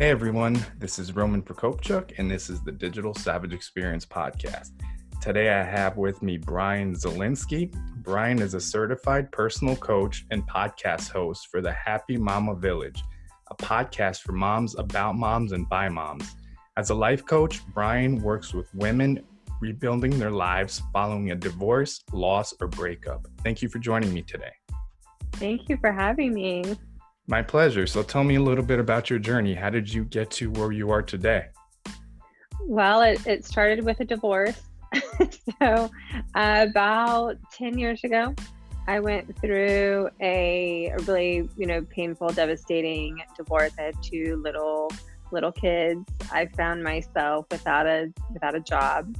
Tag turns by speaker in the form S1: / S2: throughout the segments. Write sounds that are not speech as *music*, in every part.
S1: Hey everyone, this is Roman Prokopchuk, and this is the Digital Savage Experience podcast. Today I have with me Bryann Zielinski. Bryann is a certified personal coach and podcast host for the Happy Mama Village, a podcast for moms about moms and by moms. As a life coach, Bryann works with women rebuilding their lives following a divorce, loss, or breakup. Thank you for joining me today.
S2: Thank you for having me.
S1: My pleasure. So tell me a little bit about your journey. How did you get to where you are today?
S2: Well, it, it started with a divorce. *laughs* so, uh, about 10 years ago, I went through a, really, you know, painful, devastating divorce. I had two little little kids. I found myself without a without a job.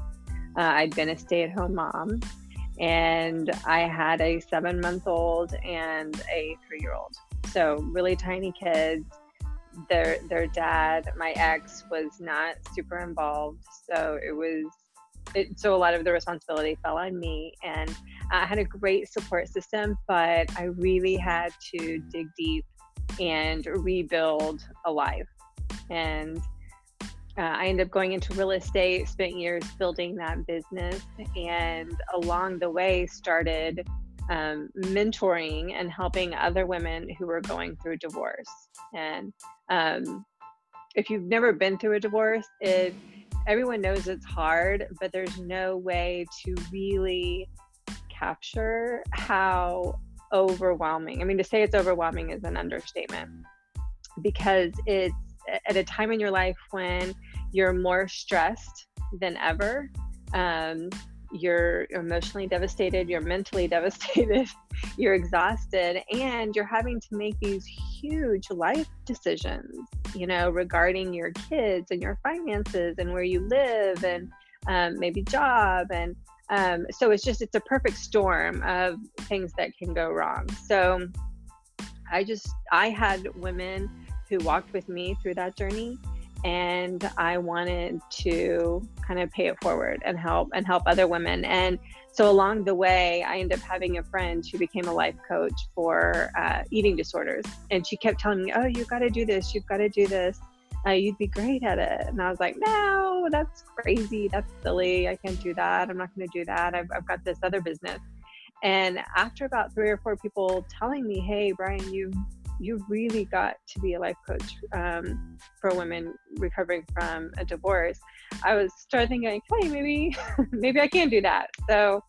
S2: Uh, I'd been a stay-at-home mom, and I had a seven-month-old and a three-year-old so really tiny kids. Their their dad my ex was not super involved. So it was it, so a lot of the responsibility fell on me. And i had a great support system but i really had to dig deep and rebuild a life. And uh, I ended up going into real estate, spent years building that business, and along the way started um, mentoring and helping other women who are going through divorce. And um, if you've never been through a divorce, it everyone knows it's hard, but there's no way to really capture how overwhelming. I mean, to say it's overwhelming is an understatement because it's at a time in your life when you're more stressed than ever. Um, you're emotionally devastated, you're mentally *laughs* devastated, you're exhausted, and you're having to make these huge life decisions, you know, regarding your kids and your finances and where you live and um, maybe job. And um, so it's just, it's a perfect storm of things that can go wrong. So I just, I had women who walked with me through that journey and I wanted to kind of pay it forward and help and help other women. And so along the way, I ended up having a friend who became a life coach for uh, eating disorders, and she kept telling me, "Oh, you've got to do this. You've got to do this. Uh, you'd be great at it." And I was like, "No, that's crazy. That's silly. I can't do that. I'm not going to do that. I've, I've got this other business." And after about three or four people telling me, "Hey, Bryann, you you really got to be a life coach um, for women recovering from a divorce. I was started thinking, hey, maybe *laughs* maybe I can do that. So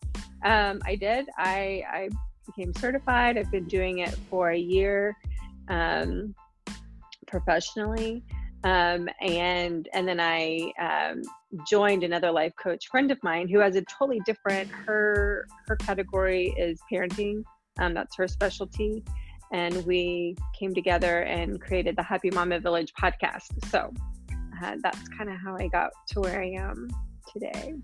S2: um, I did. I, I became certified. I've been doing it for a year um, professionally. Um, and and then I um, joined another life coach friend of mine who has a totally different her her category is parenting um, that's her specialty and we came together and created the Happy Mama Village podcast. So uh, that's kind of how I got to where I am today.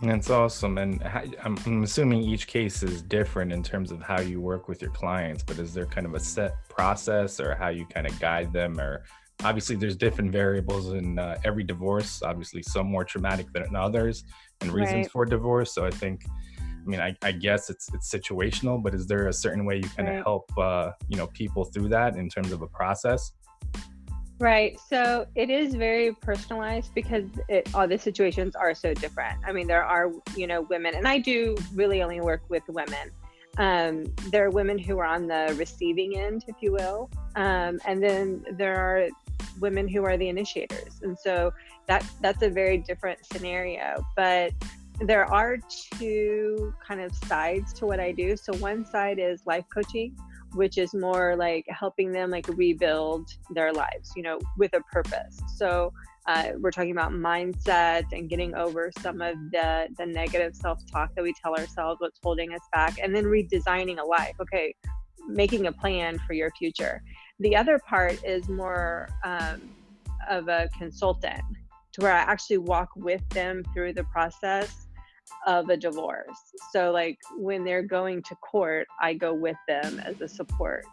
S1: That's awesome. And I'm assuming each case is different in terms of how you work with your clients, but is there kind of a set process or how you kind of guide them? Or obviously, there's different variables in uh, every divorce, obviously, some more traumatic than others and reasons right. for divorce. So I think mean, I, I, guess it's it's situational, but is there a certain way you kind of right. help uh, you know people through that in terms of a process?
S2: Right. So it is very personalized because it, all the situations are so different. I mean, there are you know women, and I do really only work with women. Um, there are women who are on the receiving end, if you will, um, and then there are women who are the initiators, and so that that's a very different scenario. But there are two kind of sides to what I do. So one side is life coaching, which is more like helping them like rebuild their lives, you know, with a purpose. So uh, we're talking about mindset and getting over some of the the negative self-talk that we tell ourselves, what's holding us back, and then redesigning a life. Okay, making a plan for your future. The other part is more um, of a consultant, to where I actually walk with them through the process of a divorce. So, like when they're going to court, I go with them as a support.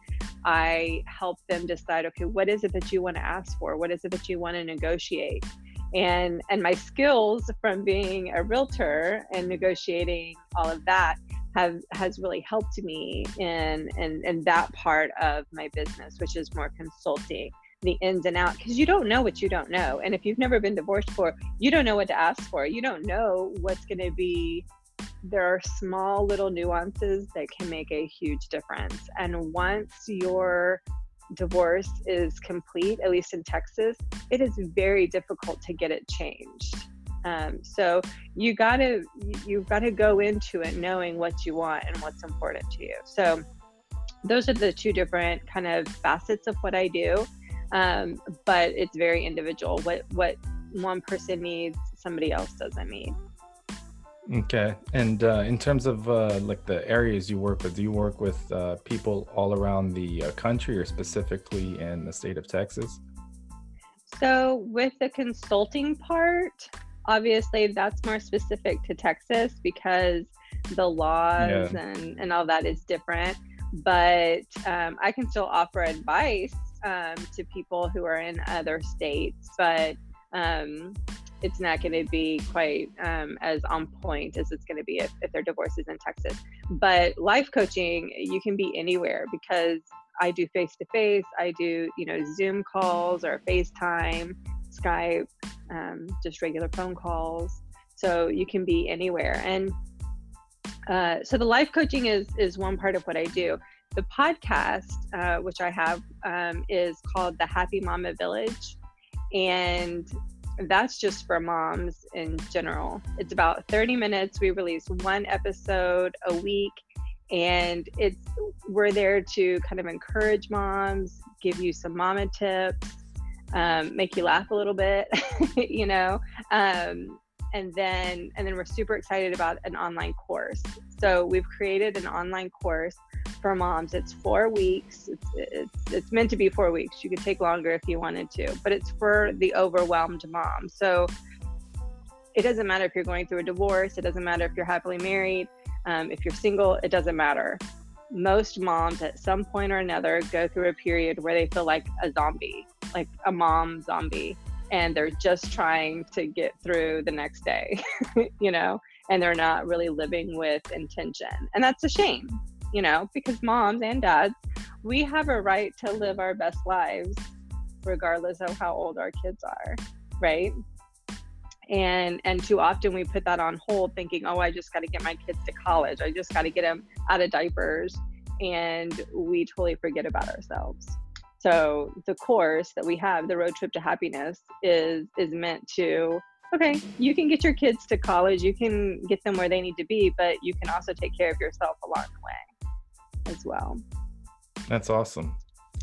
S2: I help them decide okay, what is it that you want to ask for? What is it that you want to negotiate? And, and my skills from being a realtor and negotiating all of that have has really helped me in in, in that part of my business, which is more consulting the ins and outs because you don't know what you don't know. And if you've never been divorced before, you don't know what to ask for. You don't know what's going to be. There are small little nuances that can make a huge difference. And once your divorce is complete, at least in Texas, it is very difficult to get it changed. Um, so you gotta you've got to go into it knowing what you want and what's important to you. So those are the two different kind of facets of what I do um, but it's very individual. What what one person needs, somebody else doesn't need.
S1: Okay, and uh, in terms of uh, like the areas you work with, do you work with uh, people all around the uh, country, or specifically in the state of Texas?
S2: So, with the consulting part, obviously that's more specific to Texas because the laws yeah. and, and all that is different. But um, I can still offer advice um, to people who are in other states, but um, it's not going to be quite um, as on point as it's going to be if, if their divorce is in Texas. But life coaching, you can be anywhere because I do face to face, I do, you know, Zoom calls or FaceTime, Skype, um, just regular phone calls. So you can be anywhere. And uh, so the life coaching is is one part of what I do. The podcast, uh, which I have, um, is called The Happy Mama Village. And that's just for moms in general. It's about 30 minutes. We release one episode a week. And it's we're there to kind of encourage moms, give you some mama tips, um, make you laugh a little bit, *laughs* you know. Um, and then and then we're super excited about an online course. So we've created an online course for moms. It's four weeks. It's, it's, it's meant to be four weeks. You could take longer if you wanted to, but it's for the overwhelmed mom. So it doesn't matter if you're going through a divorce. It doesn't matter if you're happily married. Um, if you're single, it doesn't matter. Most moms at some point or another go through a period where they feel like a zombie, like a mom zombie, and they're just trying to get through the next day, *laughs* you know, and they're not really living with intention. And that's a shame you know, because moms and dads, we have a right to live our best lives regardless of how old our kids are, right? And and too often we put that on hold thinking, "Oh, I just got to get my kids to college. I just got to get them out of diapers." And we totally forget about ourselves. So the course that we have, the road trip to happiness, is is meant to okay, you can get your kids to college, you can get them where they need to be, but you can also take care of yourself along the way as well.
S1: That's awesome.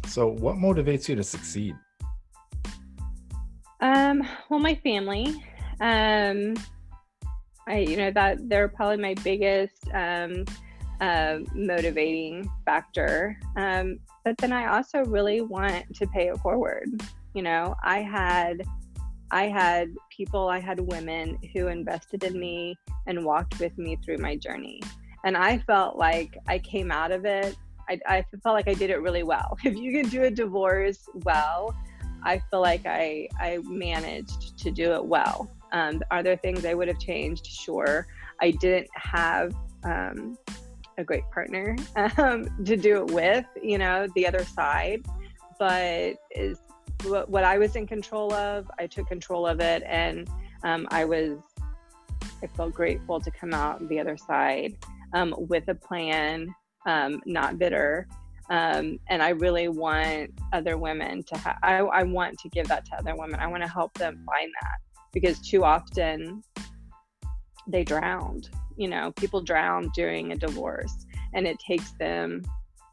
S1: So, what motivates you to succeed?
S2: Um, well, my family. Um, I, you know, that they're probably my biggest um, uh, motivating factor. Um, but then I also really want to pay it forward. You know, I had, I had people, I had women who invested in me and walked with me through my journey and I felt like I came out of it. I, I felt like I did it really well. *laughs* If you can do a divorce well, I feel like I I managed to do it well. Um, are there things I would have changed? Sure. I didn't have um, a great partner um, *laughs* to do it with, you know, the other side. But is what, what I was in control of, I took control of it, and um, I was I felt grateful to come out the other side um, with a plan, um, not bitter. Um, and I really want other women to have, I, I want to give that to other women. I want to help them find that because too often they drowned. You know, people drown during a divorce and it takes them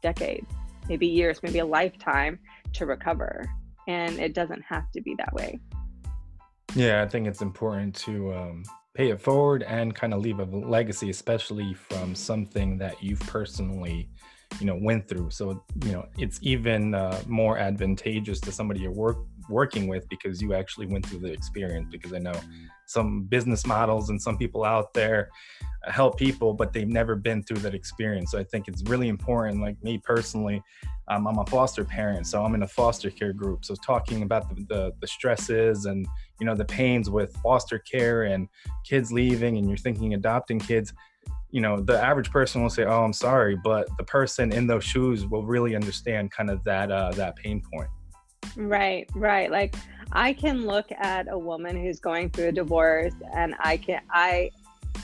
S2: decades, maybe years, maybe a lifetime to recover. And it doesn't have to be that way.
S1: Yeah, I think it's important to um, pay it forward and kind of leave a legacy, especially from something that you've personally you know went through. So you know it's even uh, more advantageous to somebody you're work working with because you actually went through the experience because i know some business models and some people out there help people but they've never been through that experience. So i think it's really important like me personally um, i'm a foster parent so i'm in a foster care group. So talking about the, the, the stresses and you know the pains with foster care and kids leaving and you're thinking adopting kids you know the average person will say oh i'm sorry but the person in those shoes will really understand kind of that uh, that pain point.
S2: Right right. Like i can look at a woman who's going through a divorce and i can i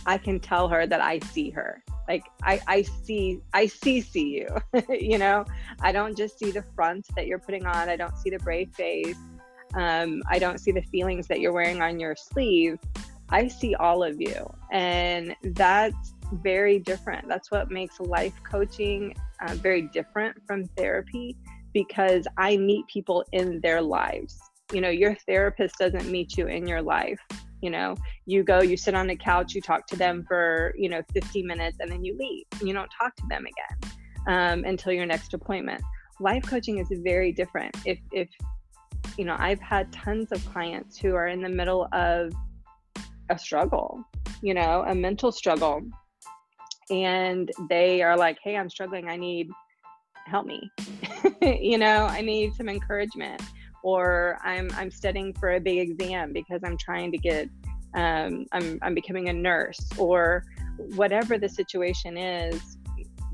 S2: i can tell her that i see her. Like i i see i see see you *laughs* you know? I don't just see the front that you're putting on. I don't see the brave face. Um, i don't see the feelings that you're wearing on your sleeve. I see all of you. And that's very different. That's what makes life coaching uh, very different from therapy because I meet people in their lives. You know, your therapist doesn't meet you in your life. You know, you go, you sit on the couch, you talk to them for, you know, 15 minutes and then you leave. You don't talk to them again um, until your next appointment. Life coaching is very different. If, if, you know, I've had tons of clients who are in the middle of a struggle, you know, a mental struggle and they are like, hey, I'm struggling. I need help me. *laughs* you know, I need some encouragement. Or I'm I'm studying for a big exam because I'm trying to get um, I'm I'm becoming a nurse or whatever the situation is,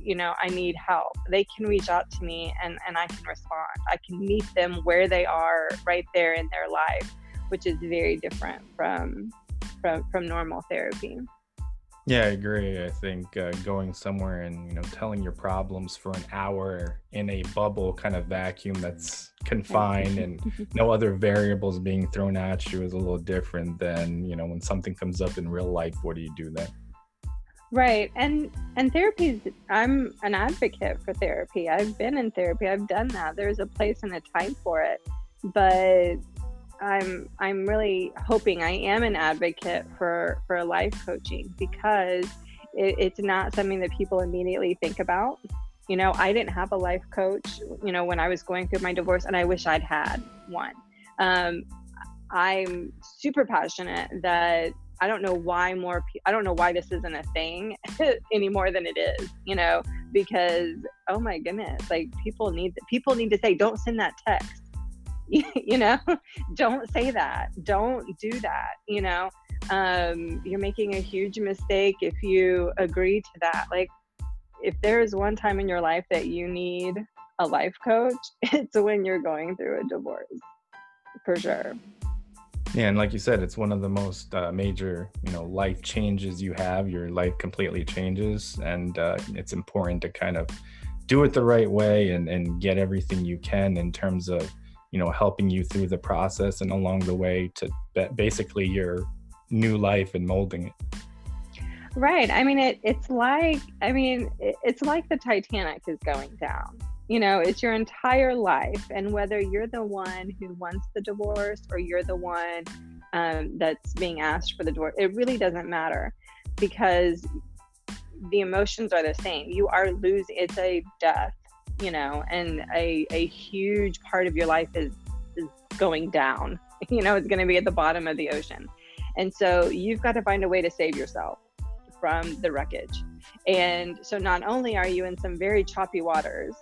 S2: you know, I need help. They can reach out to me and, and I can respond. I can meet them where they are right there in their life, which is very different from from from normal therapy.
S1: Yeah, I agree. I think uh, going somewhere and you know telling your problems for an hour in a bubble kind of vacuum that's confined and *laughs* no other variables being thrown at you is a little different than you know when something comes up in real life. What do you do then?
S2: Right, and and therapy. I'm an advocate for therapy. I've been in therapy. I've done that. There's a place and a time for it, but I'm I'm really hoping I am an advocate for for life coaching because it, it's not something that people immediately think about. You know, I didn't have a life coach. You know, when I was going through my divorce, and I wish I'd had one. Um, I'm super passionate that I don't know why more. I don't know why this isn't a thing *laughs* any more than it is. You know, because oh my goodness, like people need people need to say, don't send that text *laughs* you know don't say that don't do that you know? Um, you're making a huge mistake if you agree to that like if there is one time in your life that you need a life coach *laughs* it's when you're going through a divorce for sure.
S1: Yeah and like you said it's one of the most uh, major you know life changes you have. Your life completely changes and uh, it's important to kind of do it the right way and, and get everything you can in terms of you know helping you through the process and along the way to basically your new life and molding it.
S2: Right. I mean it, it's like i mean it, it's like the titanic is going down. You know it's your entire life and whether you're the one who wants the divorce or you're the one um, that's being asked for the divorce it really doesn't matter because the emotions are the same. You are losing it's a death you know, and a, a huge part of your life is, is going down. *laughs* You know, it's going to be at the bottom of the ocean. And so you've got to find a way to save yourself from the wreckage. And so not only are you in some very choppy waters,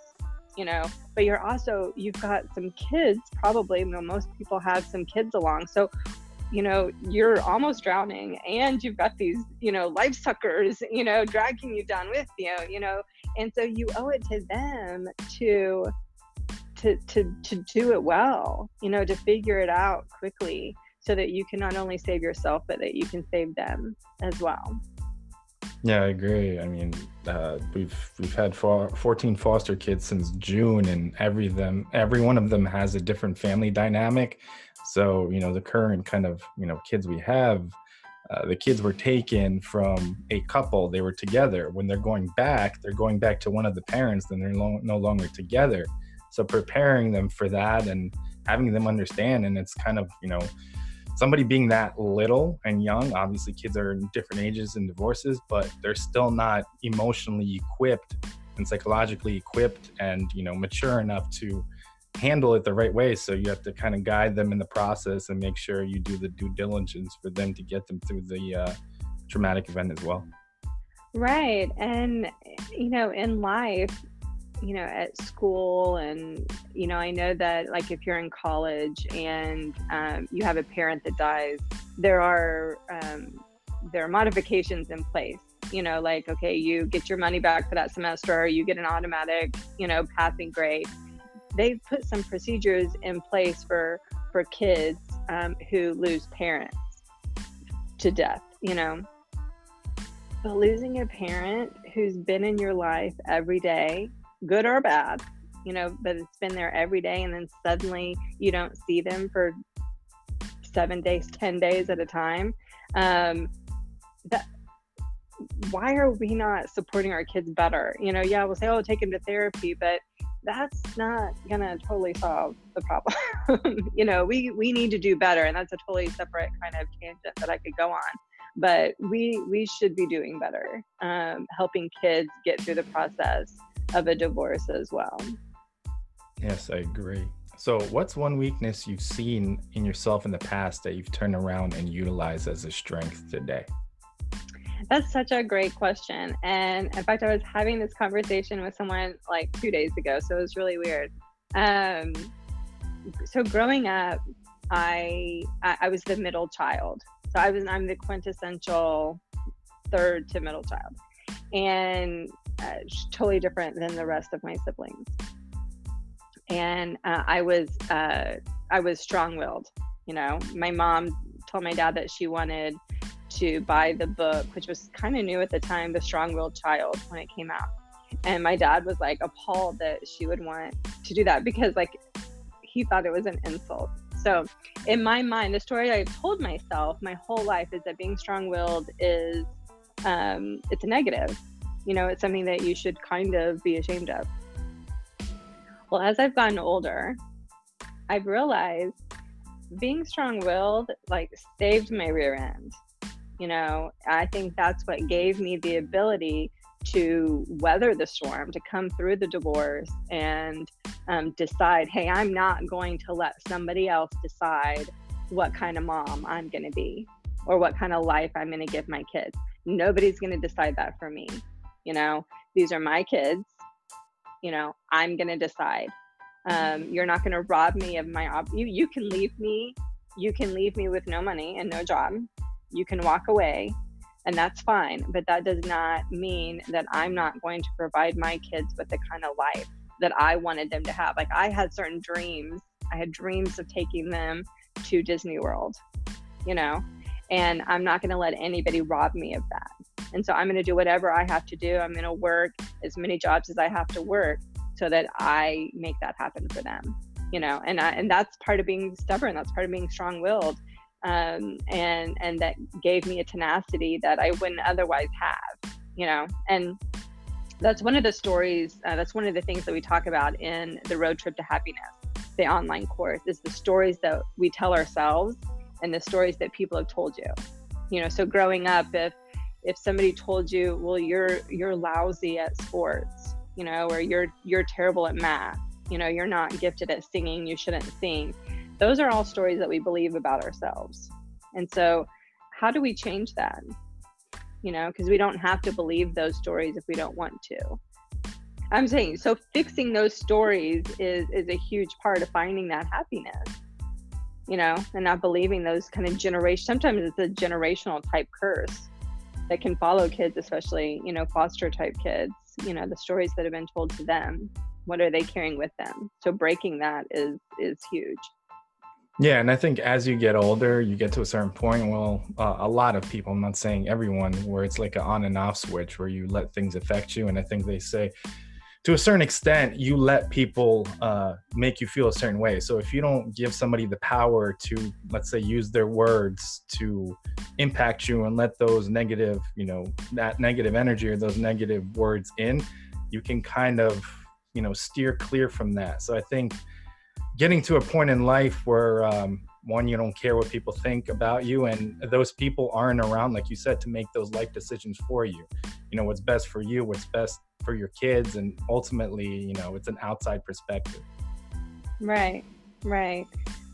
S2: you know, but you're also, you've got some kids, probably, you know, most people have some kids along. So, you know, you're almost drowning and you've got these, you know, life suckers, *laughs* you know, dragging you down with you, you know, and so you owe it to them to to to to do it well you know to figure it out quickly so that you can not only save yourself but that you can save them as well.
S1: Yeah i agree. I mean uh, we've we've had four, 14 foster kids since june and every them every one of them has a different family dynamic. So you know the current kind of you know kids we have uh, the kids were taken from a couple. They were together. When they're going back they're going back to one of the parents then they're lo- no longer together. So preparing them for that and having them understand and it's kind of you know somebody being that little and young obviously kids are in different ages and divorces but they're still not emotionally equipped and psychologically equipped and you know mature enough to handle it the right way. So you have to kind of guide them in the process and make sure you do the due diligence for them to get them through the uh, traumatic event as well.
S2: Right and you know in life you know at school and you know i know that like if you're in college and um, you have a parent that dies there are um, there are modifications in place. You know like okay you get your money back for that semester you get an automatic you know passing grade they've put some procedures in place for for kids um, who lose parents to death you know but losing a parent who's been in your life every day good or bad, you know, but it's been there every day and then suddenly you don't see them for seven days, 10 days at a time. Um, that, why are we not supporting our kids better? You know, yeah, we'll say, oh, take them to therapy, but that's not gonna totally solve the problem. *laughs* you know, we we need to do better, and that's a totally separate kind of tangent that I could go on. But we we should be doing better, um, helping kids get through the process of a divorce as well.
S1: Yes, I agree. So, what's one weakness you've seen in yourself in the past that you've turned around and utilized as a strength today?
S2: That's such a great question. And in fact, I was having this conversation with someone like two days ago. So it was really weird. Um, so growing up, I, I was the middle child. So I was I'm the quintessential third to middle child. And uh, totally different than the rest of my siblings. And uh, I was uh, I was strong-willed. You know, my mom told my dad that she wanted to buy the book, which was kind of new at the time, The Strong-Willed Child, when it came out. And my dad was like appalled that she would want to do that because like he thought it was an insult. So, in my mind, the story I've told myself my whole life is that being strong-willed is um, it's a negative you know, it's something that you should kind of be ashamed of. Well, as I've gotten older, I've realized being strong willed like saved my rear end. You know, I think that's what gave me the ability to weather the storm, to come through the divorce and um, decide, hey, I'm not going to let somebody else decide what kind of mom I'm going to be or what kind of life I'm going to give my kids. Nobody's going to decide that for me you know? These are my kids you know i'm going to decide. Um, you're not going to rob me of my op- you you can leave me you can leave me with no money and no job you can walk away and that's fine but that does not mean that i'm not going to provide my kids with the kind of life that i wanted them to have like i had certain dreams i had dreams of taking them to disney world you know and i'm not going to let anybody rob me of that and so I'm going to do whatever I have to do. I'm going to work as many jobs as I have to work so that I make that happen for them. You know, and I, and that's part of being stubborn. That's part of being strong-willed, um, and and that gave me a tenacity that I wouldn't otherwise have. You know, and that's one of the stories. Uh, that's one of the things that we talk about in the road trip to happiness, the online course. Is the stories that we tell ourselves and the stories that people have told you. You know, so growing up, if if somebody told you, well, you're you're lousy at sports, you know, or you're you're terrible at math, you know, you're not gifted at singing, you shouldn't sing. Those are all stories that we believe about ourselves. And so, how do we change that? You know, because we don't have to believe those stories if we don't want to. I'm saying so fixing those stories is is a huge part of finding that happiness. You know, and not believing those kind of generation sometimes it's a generational type curse that can follow kids, especially, you know, foster type kids, you know, the stories that have been told to them, what are they carrying with them? So breaking that is is huge.
S1: Yeah, and I think as you get older, you get to a certain point. Well, uh, a lot of people, I'm not saying everyone, where it's like an on and off switch where you let things affect you. And I think they say to a certain extent, you let people uh, make you feel a certain way. So if you don't give somebody the power to, let's say, use their words to impact you and let those negative, you know, that negative energy or those negative words in, you can kind of, you know, steer clear from that. So I think getting to a point in life where um, one you don't care what people think about you and those people aren't around like you said to make those life decisions for you. You know what's best for you what's best for your kids and ultimately you know it's an outside perspective.
S2: Right right.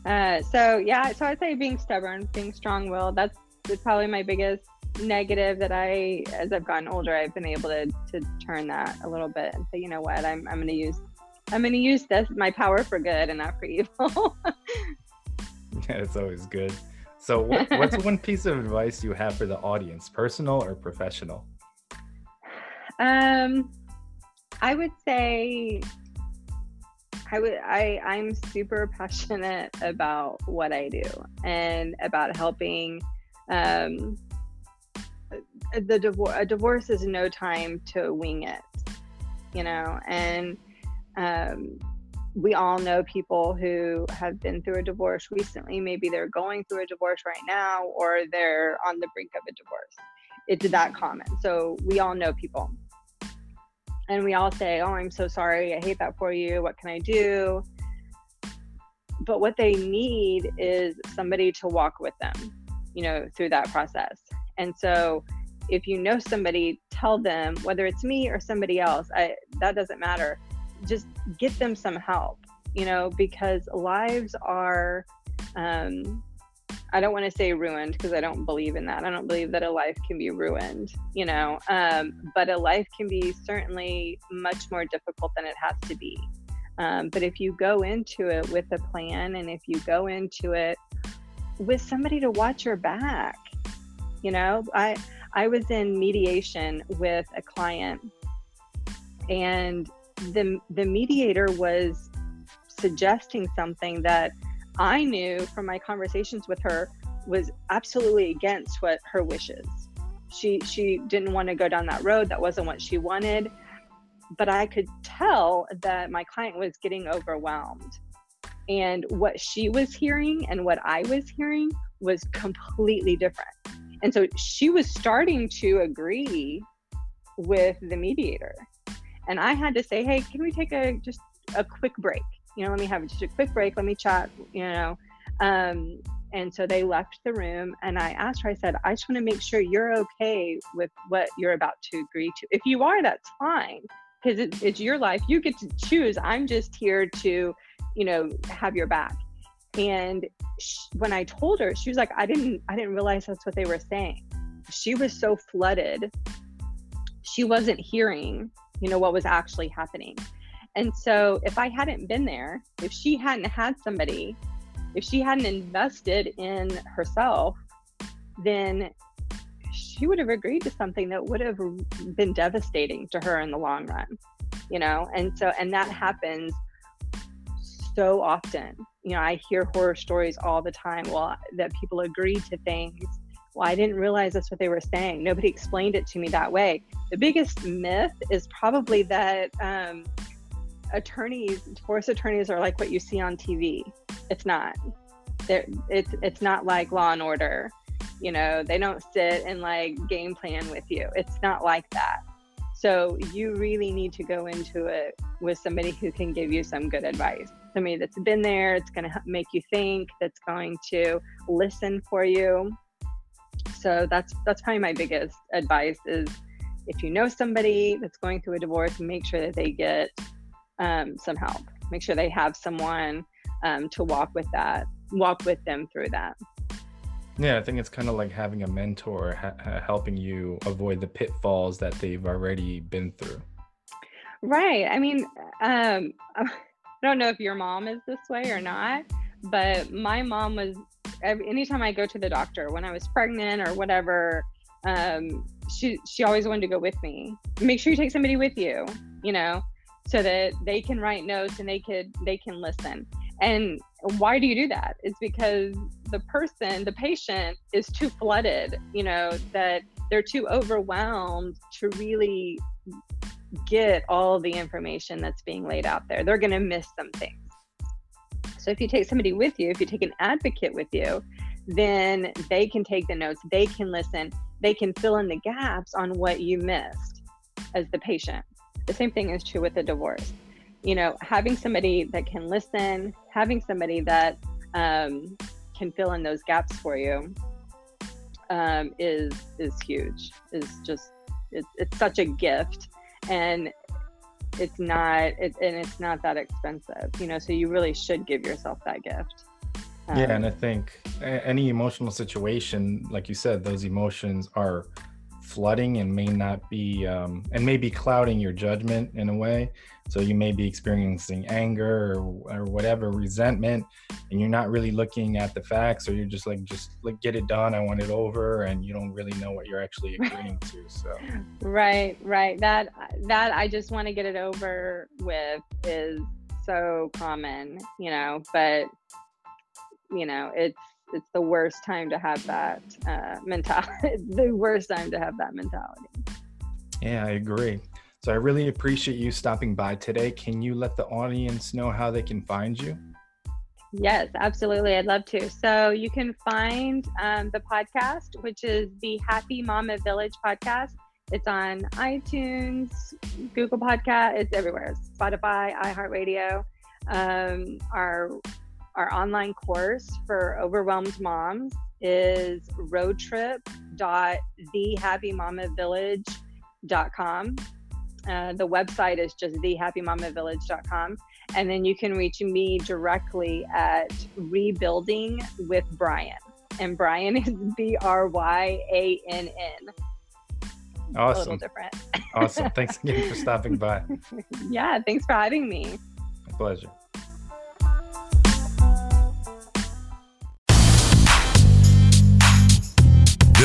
S2: Uh, so yeah so i'd say being stubborn being strong-willed that's, that's probably my biggest negative that i as i've gotten older i've been able to to turn that a little bit and say you know what? I'm, I'm going to use i'm going to use this my power for good and not for evil. *laughs*
S1: Yeah it's always good. So *laughs* what, what's one piece of advice you have for the audience personal or professional?
S2: Um I would say I would I I'm super passionate about what I do and about helping um the divorce a divorce is no time to wing it you know and um we all know people who have been through a divorce recently maybe they're going through a divorce right now or they're on the brink of a divorce it's that common so we all know people and we all say, Oh, I'm so sorry. I hate that for you. What can I do? But what they need is somebody to walk with them, you know, through that process. And so if you know somebody, tell them, whether it's me or somebody else, I, that doesn't matter. Just get them some help, you know, because lives are um, I don't want to say ruined because I don't believe in that. I don't believe that a life can be ruined, you know, um, but a life can be certainly much more difficult than it has to be. Um, but if you go into it with a plan and if you go into it with somebody to watch your back, you know, I I was in mediation with a client and the the mediator was suggesting something that I knew from my conversations with her was absolutely against what her wishes. She she didn't want to go down that road. That wasn't what she wanted. But I could tell that my client was getting overwhelmed. And what she was hearing and what I was hearing was completely different. And so she was starting to agree with the mediator. And I had to say, hey, can we take a just a quick break? you know, let me have just a quick break. Let me chat, you know. Um, and so they left the room and I asked her, I said, I just want to make sure you're okay with what you're about to agree to. If you are, that's fine because it, it's your life. You get to choose. I'm just here to, you know, have your back. And she, when I told her, she was like, I didn't, I didn't realize that's what they were saying. She was so flooded. She wasn't hearing, you know, what was actually happening. And so if I hadn't been there, if she hadn't had somebody, if she hadn't invested in herself, then she would have agreed to something that would have been devastating to her in the long run, you know? And so, and that happens so often. You know, I hear horror stories all the time. Well, that people agree to things. Well, I didn't realize that's what they were saying. Nobody explained it to me that way. The biggest myth is probably that um, attorneys, divorce attorneys are like what you see on TV. It's not. They're, it's it's not like Law and Order. You know, they don't sit and like game plan with you. It's not like that. So you really need to go into it with somebody who can give you some good advice. Somebody that's been there, it's going to make you think, that's going to listen for you. So that's that's probably my biggest advice is if you know somebody that's going through a divorce, make sure that they get um, some help. Make sure they have someone um, to walk with that, walk with them through that.
S1: Yeah, I think it's kind of like having a mentor ha- helping you avoid the pitfalls that they've already been through.
S2: Right. I mean, um, *laughs* I don't know if your mom is this way or not, but my mom was. Anytime I go to the doctor when I was pregnant or whatever, um, she she always wanted to go with me. Make sure you take somebody with you. You know, so that they can write notes and they could they can listen and why do you do that it's because the person the patient is too flooded you know that they're too overwhelmed to really get all the information that's being laid out there they're going to miss some things so if you take somebody with you if you take an advocate with you then they can take the notes they can listen they can fill in the gaps on what you missed as the patient the same thing is true with a divorce. You know, having somebody that can listen, having somebody that um, can fill in those gaps for you um, is is huge. Is just it's it's such a gift, and it's not it, and it's not that expensive. You know, so you really should give yourself that gift.
S1: Um, yeah, and I think any emotional situation, like you said, those emotions are flooding and may not be um, and may be clouding your judgment in a way. So you may be experiencing anger or, or whatever resentment and you're not really looking at the facts or you're just like just like get it done i want it over and you don't really know what you're actually *laughs* agreeing to so.
S2: Right right. That that i just want to get it over with is so common you know but you know it's it's the worst time to have that uh, mentality. *laughs* the worst time to have that mentality.
S1: Yeah, I agree. So I really appreciate you stopping by today. Can you let the audience know how they can find you?
S2: Yes, absolutely. I'd love to. So you can find um, the podcast, which is the Happy Mama Village podcast. It's on iTunes, Google Podcast. It's everywhere. Spotify, iHeartRadio. Um, our our online course for overwhelmed moms is roadtrip.thehappymamavillage.com. Uh, the website is just thehappymamavillage.com. And then you can reach me directly at Rebuilding with Bryann. And Bryann *laughs* is B R Y A N N.
S1: Awesome. A little different. awesome. *laughs* Thanks again for stopping by. *laughs*
S2: yeah, thanks for having me.
S1: My pleasure.